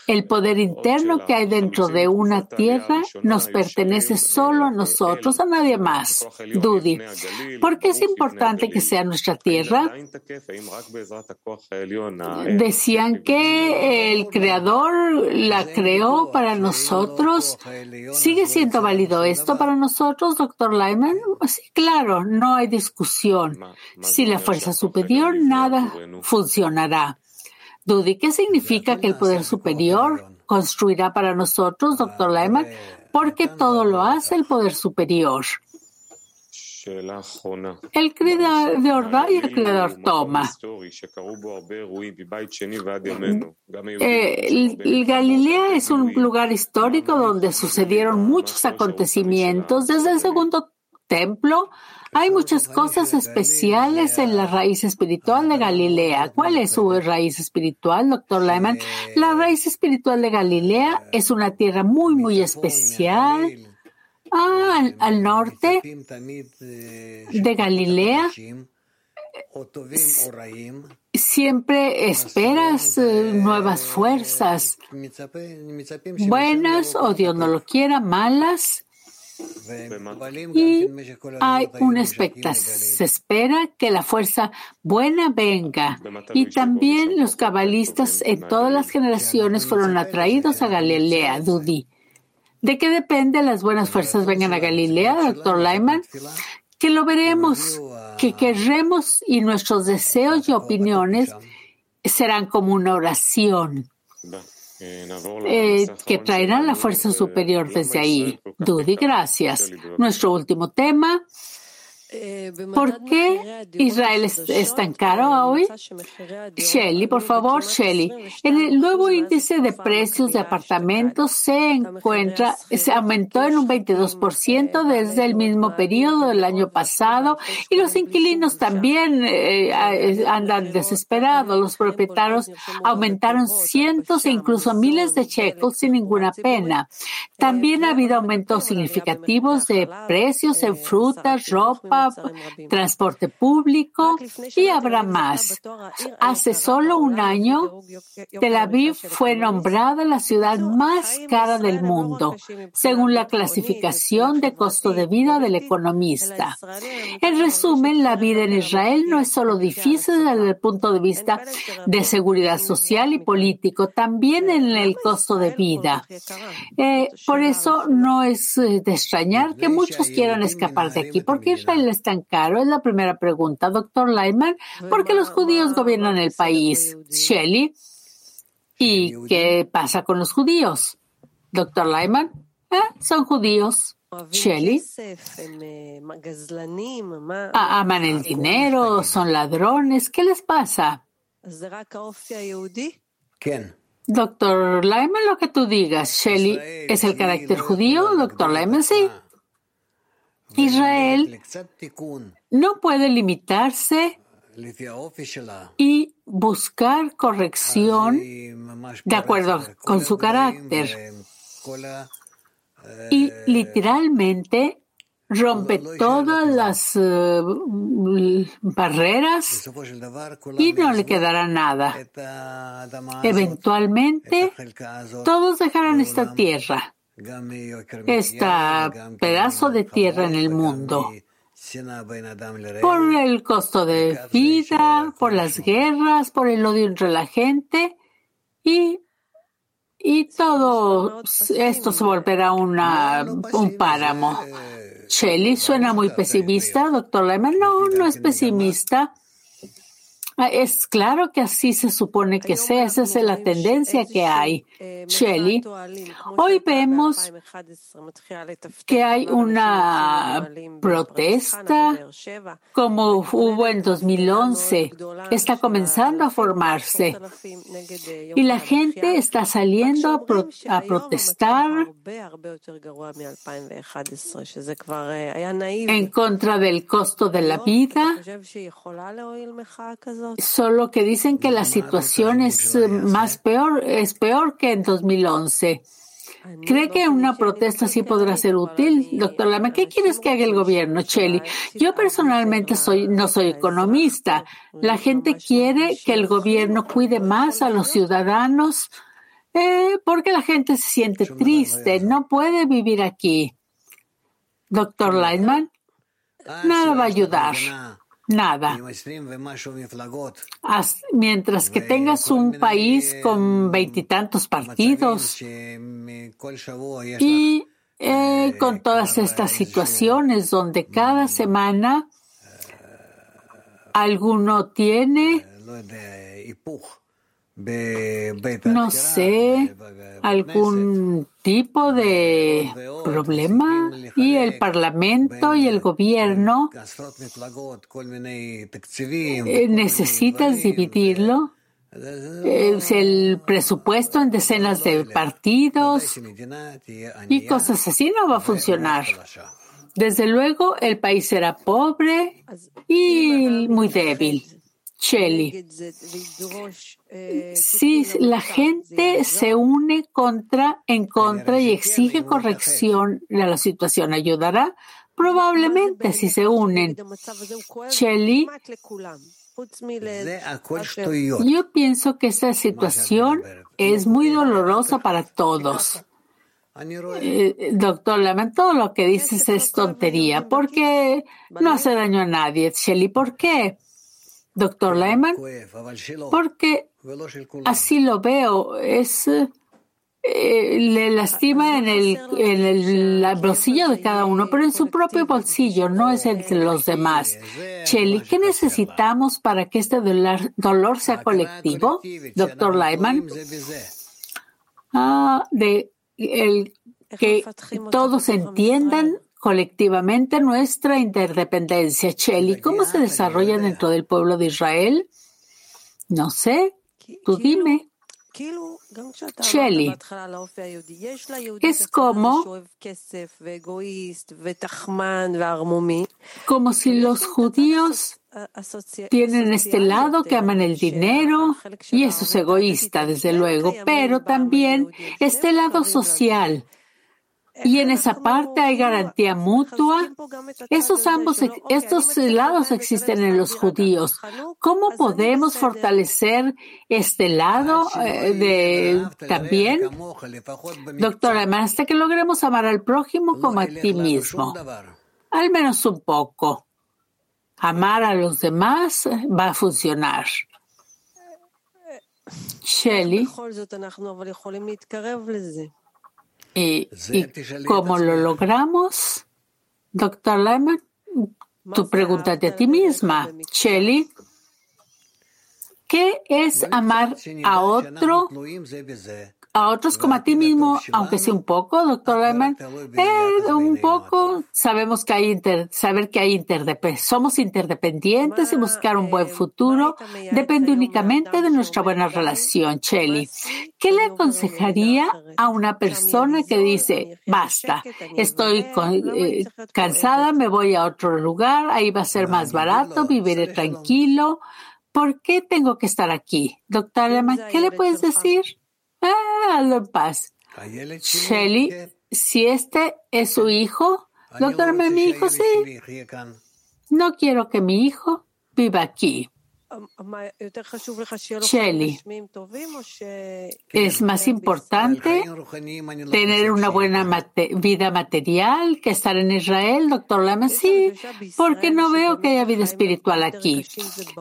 S1: El poder interno que hay dentro de una tierra nos pertenece solo a nosotros, a nadie más. Dudi, ¿por qué es importante que sea nuestra tierra? Decían que el creador la creó para nosotros. ¿Sigue siendo válido esto para nosotros, doctor Lyman? Sí, claro, no hay discusión. Sin la fuerza superior, nada funcionará. Dudi, ¿qué significa que el poder superior construirá para nosotros, doctor Lyman? Porque todo lo hace el poder superior. El creador da y el creador toma. Eh, Galilea es un lugar histórico donde sucedieron muchos acontecimientos desde el segundo templo hay muchas cosas especiales en la raíz espiritual de Galilea. ¿Cuál es su raíz espiritual, doctor Lyman? La raíz espiritual de Galilea es una tierra muy, muy especial. Ah, al, norte de Galilea siempre esperas eh, nuevas fuerzas, buenas o Dios no lo quiera, malas. Y hay una se espera que la fuerza buena venga. Y también los cabalistas en todas las generaciones fueron atraídos a Galilea, Dudi. ¿De qué depende las buenas fuerzas vengan a Galilea, doctor Lyman? Que lo veremos, que querremos y nuestros deseos y opiniones serán como una oración eh, que traerán la fuerza superior desde ahí. Dudi, gracias. Nuestro último tema. ¿Por qué Israel es, tan caro hoy? Shelly, por favor, Shelly. En el nuevo índice de precios de apartamentos se encuentra, se aumentó en un 22% desde el mismo periodo del año pasado y los inquilinos también eh, andan desesperados. Los propietarios aumentaron cientos e incluso miles de cheques sin ninguna pena. También ha habido aumentos significativos de precios en frutas, ropa, transporte público y habrá más. Hace solo un año, Tel Aviv fue nombrada la ciudad más cara del mundo, según la clasificación de costo de vida del economista. En resumen, la vida en Israel no es solo difícil desde el punto de vista de seguridad social y político, también en el costo de vida. Eh, por eso no es eh, de extrañar que muchos quieran escapar de aquí, porque Israel es tan caro? Es la primera pregunta, doctor Lyman. ¿Por qué los judíos gobiernan el país? Shelley. ¿Y qué pasa con los judíos? Doctor Lyman. ¿Eh? Son judíos. Shelley. Ah, aman el dinero, son ladrones. ¿Qué les pasa? Doctor Lyman, lo que tú digas. Shelley, ¿es el carácter judío? Doctor Lyman, sí. Israel no puede limitarse y buscar corrección de acuerdo con su carácter. Y literalmente rompe todas las eh, barreras y no le quedará nada. Eventualmente, todos dejarán esta tierra, este pedazo de tierra en el mundo, por el costo de vida, por las guerras, por el odio entre la gente y y todo esto se volverá una, un páramo. Shelley suena muy pesimista, doctor Lehman. No, no es pesimista. Ah, es claro que así se supone que sea, esa es la tendencia que hay. Shelley, hoy vemos que hay una protesta como hubo en 2011, está comenzando a formarse y la gente está saliendo a, protestar en contra del costo de la vida solo que dicen que la situación es más peor, es peor que en 2011. ¿Cree que una protesta sí podrá ser útil? Doctor Lama, ¿qué quieres que haga el gobierno, Chelly? Yo personalmente soy, no soy economista. La gente quiere que el gobierno cuide más a los ciudadanos eh, porque la gente se siente triste, no puede vivir aquí. Doctor Lightman, nada va a ayudar nada. mientras que tengas un país con veintitantos partidos y eh, con todas estas situaciones donde cada semana alguno tiene no sé, algún tipo de problema y el Parlamento y el gobierno eh, necesitas dividirlo. El presupuesto en decenas de partidos y cosas así no va a funcionar. Desde luego, el país será pobre y muy débil. Shelly. Si la gente se une contra, en contra y exige corrección de la situación, ¿ayudará? Probablemente si se unen. Shelly, yo. Pienso que esta situación es muy dolorosa para todos. Eh, doctor lamento lo que dices es tontería, porque no hace daño a nadie. Shelly, ¿por qué? Doctor Lehman, porque así lo veo, es eh, le lastima en el, el, bolsillo de cada uno, pero en su propio bolsillo, no es entre los demás. Shelly, ¿qué necesitamos para que este dolor, sea colectivo, doctor Lyman? Ah, de el, que todos entiendan colectivamente nuestra interdependencia. Cheli, ¿cómo se desarrolla dentro del pueblo de Israel? No sé, tú dime. Shelly, es como, como si los judíos tienen este lado que aman el dinero y eso es egoísta, desde luego, pero también este lado social y en esa parte hay garantía mutua. Esos ambos, estos lados existen en los judíos. ¿Cómo podemos fortalecer este lado eh, de también? Doctora, hasta que logremos amar al prójimo como a ti mismo. Al menos un poco. Amar a los demás va a funcionar. Shelly. ¿Y, cómo lo logramos? Doctor Lehman, tú pregúntate a ti misma. Shelly, ¿qué es amar a otro a otros como a ti mismo, aunque sea un poco, doctor Lehman, eh, un poco, sabemos que hay saber que hay interdependencia, somos interdependientes y buscar un buen futuro depende únicamente de nuestra buena relación, Chelly. ¿Qué le aconsejaría a una persona que dice, basta, estoy eh, cansada, me voy a otro lugar, ahí va a ser más barato, viviré tranquilo? ¿Por qué tengo que estar aquí? Doctor Lehman, ¿qué le puedes decir? Ah, en paz. Shelly, si este es su hijo, doctor, mi hijo sí. No quiero que mi hijo viva aquí. Shelly, ¿es más importante tener una buena vida material que estar en Israel, doctor Lama? Sí, porque no veo que haya vida espiritual aquí.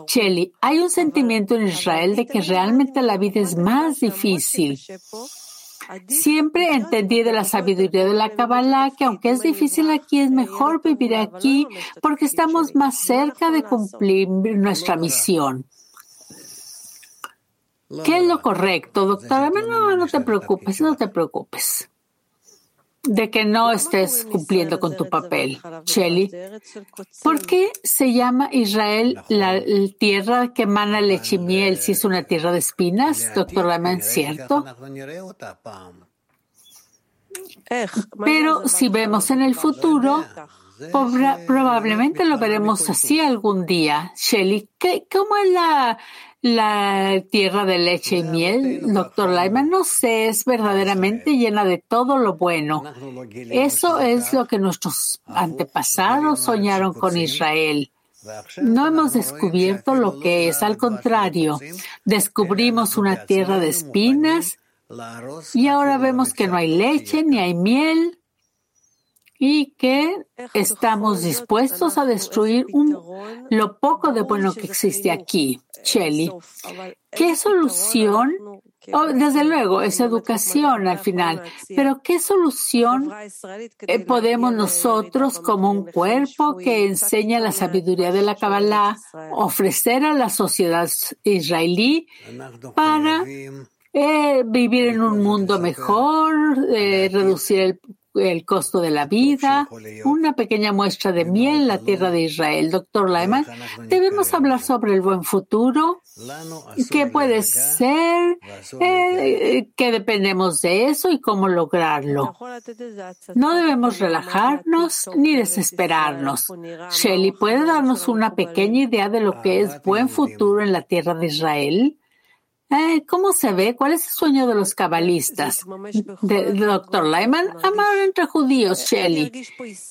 S1: Shelly, hay un sentimiento en Israel de que realmente la vida es más difícil. Siempre entendí de la sabiduría de la Kabbalah que aunque es difícil aquí, es mejor vivir aquí porque estamos más cerca de cumplir nuestra misión. ¿Qué es lo correcto, doctora? No, no te preocupes, no te preocupes de que no estés cumpliendo con tu papel, Shelly. ¿Por qué se llama Israel la, tierra que emana leche y miel si es una tierra de espinas, doctor Laman, cierto? Pero si vemos en el futuro, probablemente lo veremos así algún día. Shelly, ¿cómo es la, la tierra de leche y miel, doctor Lyman, no sé, es verdaderamente llena de todo lo bueno. Eso es lo que nuestros antepasados soñaron con Israel. No hemos descubierto lo que es, al contrario, descubrimos una tierra de espinas y ahora vemos que no hay leche ni hay miel y que estamos dispuestos a destruir lo poco de bueno que existe aquí. Shelly, ¿qué solución? Oh, desde luego, es educación al final, pero ¿qué solución eh, podemos nosotros como un cuerpo que enseña la sabiduría de la Kabbalah ofrecer a la sociedad israelí para eh, vivir en un mundo mejor, eh, reducir el el costo de la vida, una pequeña muestra de miel en la tierra de Israel. Doctor Lyman, debemos hablar sobre el buen futuro, qué puede ser, eh, qué dependemos de eso y cómo lograrlo. No debemos relajarnos ni desesperarnos. Shelley, ¿puede darnos una pequeña idea de lo que es buen futuro en la tierra de Israel? Eh, ¿Cómo se ve? ¿Cuál es el sueño de los cabalistas? De, Dr. Lyman, amar entre judíos, Shelley.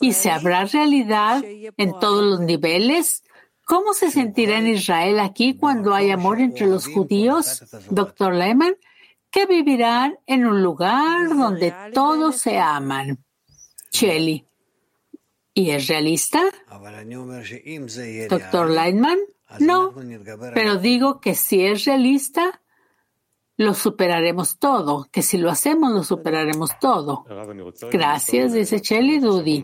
S1: ¿Y se habrá realidad en todos los niveles? ¿Cómo se sentirá en Israel aquí cuando hay amor entre los judíos, Dr. Lyman? Que vivirán en un lugar donde todos se aman. Shelley. ¿Y es realista? Dr. Lyman, no, pero digo que si es realista, lo superaremos todo, que si lo hacemos lo superaremos todo. Gracias, dice Chelly Dudi.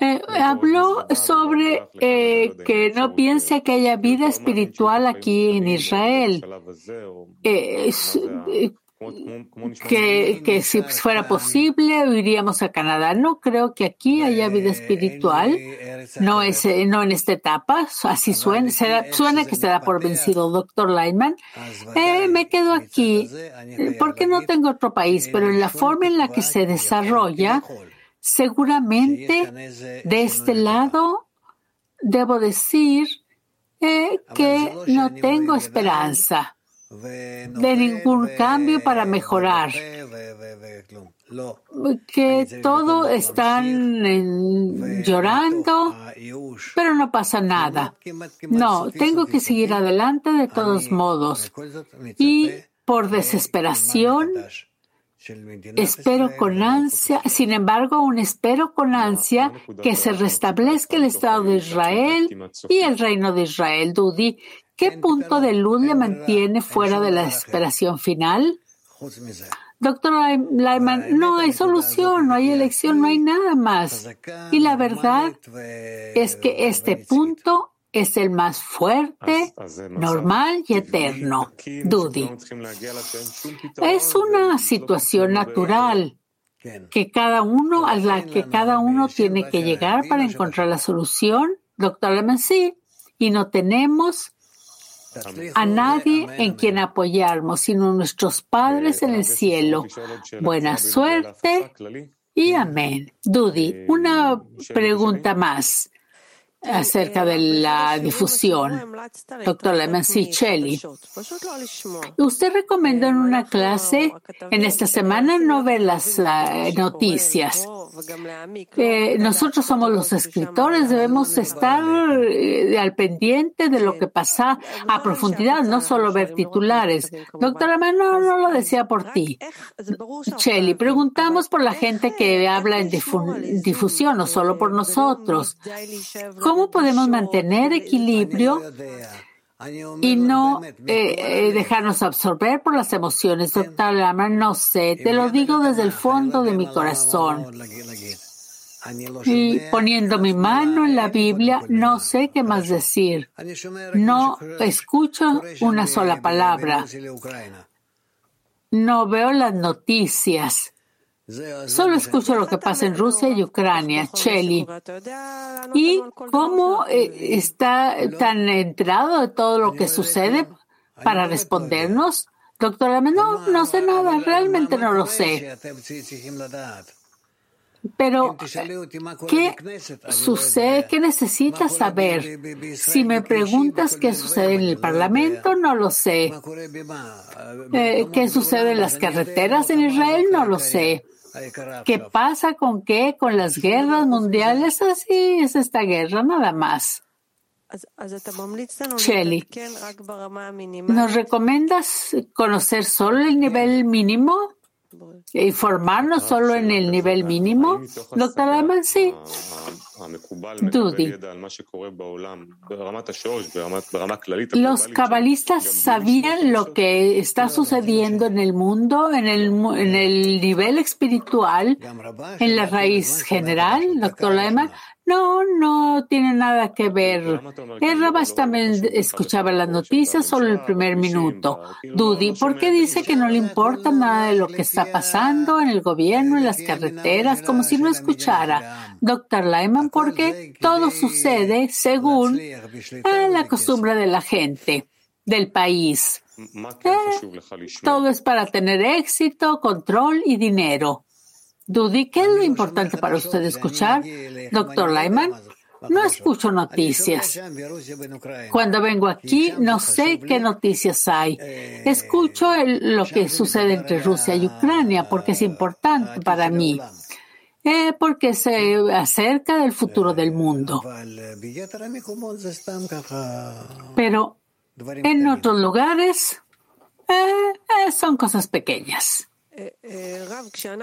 S1: Eh, habló sobre eh, que no piense que haya vida espiritual aquí en Israel. Eh, que, que, si fuera posible iríamos a Canadá. No creo que aquí haya vida espiritual, no, es, no en esta etapa, así suena, suena que se da por vencido, doctor Lyman. Eh, me quedo aquí. porque no tengo otro país, pero en la forma en la que se desarrolla, seguramente de este lado debo decir eh, que no tengo esperanza de ningún cambio para mejorar. Que todo están llorando, pero no pasa nada. No, tengo que seguir adelante de todos modos. Y por desesperación, Espero con ansia, sin embargo, aún espero con ansia que se restablezca el Estado de Israel y el reino de Israel, Dudi, ¿Qué punto de luz le mantiene fuera de la desesperación final? Doctor Lyman, no hay solución, no hay elección, no hay nada más. Y la verdad es que este punto es el más fuerte, normal y eterno. Dudi. Es una situación natural que cada uno, a la que cada uno tiene que llegar para encontrar la solución, doctor sí, y no tenemos a nadie en quien apoyarnos, sino nuestros padres en el cielo. Buena suerte y amén. Dudi, una pregunta más acerca de la difusión. Doctor Lemensicelli, usted recomendó en una clase en esta semana no ver las noticias. Eh, nosotros somos los escritores, debemos estar eh, al pendiente de lo que pasa a profundidad, no solo ver titulares. Doctora, no, no lo decía por ti. Chelly, preguntamos por la gente que habla en difusión, no solo por nosotros. ¿Cómo podemos mantener equilibrio y no eh, eh, dejarnos absorber por las emociones? Doctor Lama, no sé, te lo digo desde el fondo de mi corazón. Y poniendo mi mano en la Biblia, no sé qué más decir. No escucho una sola palabra. No veo las noticias. Solo escucho lo que pasa en Rusia y Ucrania, Cheli. ¿Y cómo eh, está tan enterado de todo lo que sucede para respondernos? Doctora, no, no sé nada, realmente no lo sé. Pero, ¿qué sucede? ¿Qué necesitas saber? Si me preguntas qué sucede en el Parlamento, no lo sé. Eh, ¿Qué sucede en las carreteras en Israel? No lo sé. ¿Qué pasa con qué? Con las guerras mundiales, así es esta guerra, nada más. Shelly, ¿nos recomiendas conocer solo el nivel mínimo? ¿Informarnos solo en el nivel mínimo? Doctor Lehmann, sí. Dudi. Los cabalistas sabían lo que está sucediendo en el mundo, en el, en el nivel espiritual, en la raíz general, doctor Lehmann. No, no tiene nada que ver. El también escuchaba las noticias solo el primer minuto. Dudi, ¿por qué dice que no le importa nada de lo que está pasando en el gobierno, en las carreteras, como si no escuchara? Doctor Lyman, porque todo sucede según la costumbre de la gente, del país. Eh, todo es para tener éxito, control y dinero. Dudi, ¿qué es lo importante para usted escuchar? Doctor Lyman, no escucho noticias. Cuando vengo aquí, no sé qué noticias hay. Escucho lo que sucede entre Rusia y Ucrania porque es importante para mí. Eh, porque se acerca del futuro del mundo. Pero en otros lugares eh, eh, son cosas pequeñas.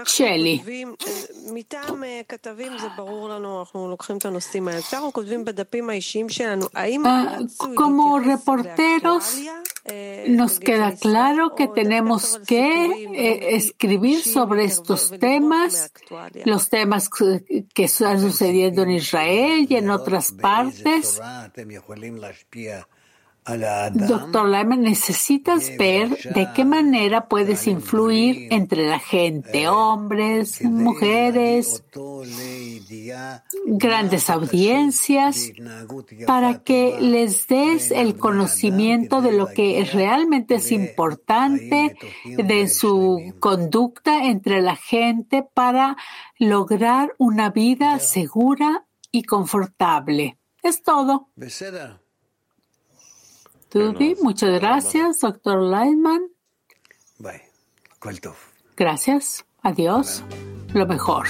S1: Shelly. Como reporteros, nos queda claro que tenemos que escribir sobre estos temas, los temas que están sucediendo en Israel y en otras partes. Doctor Lyman, necesitas ver de qué manera puedes influir entre la gente, hombres, mujeres, grandes audiencias, para que les des el conocimiento de lo que realmente es importante de su conducta entre la gente para lograr una vida segura y confortable. Es todo muchas gracias, doctor Lightman. Gracias. Adiós. Lo mejor.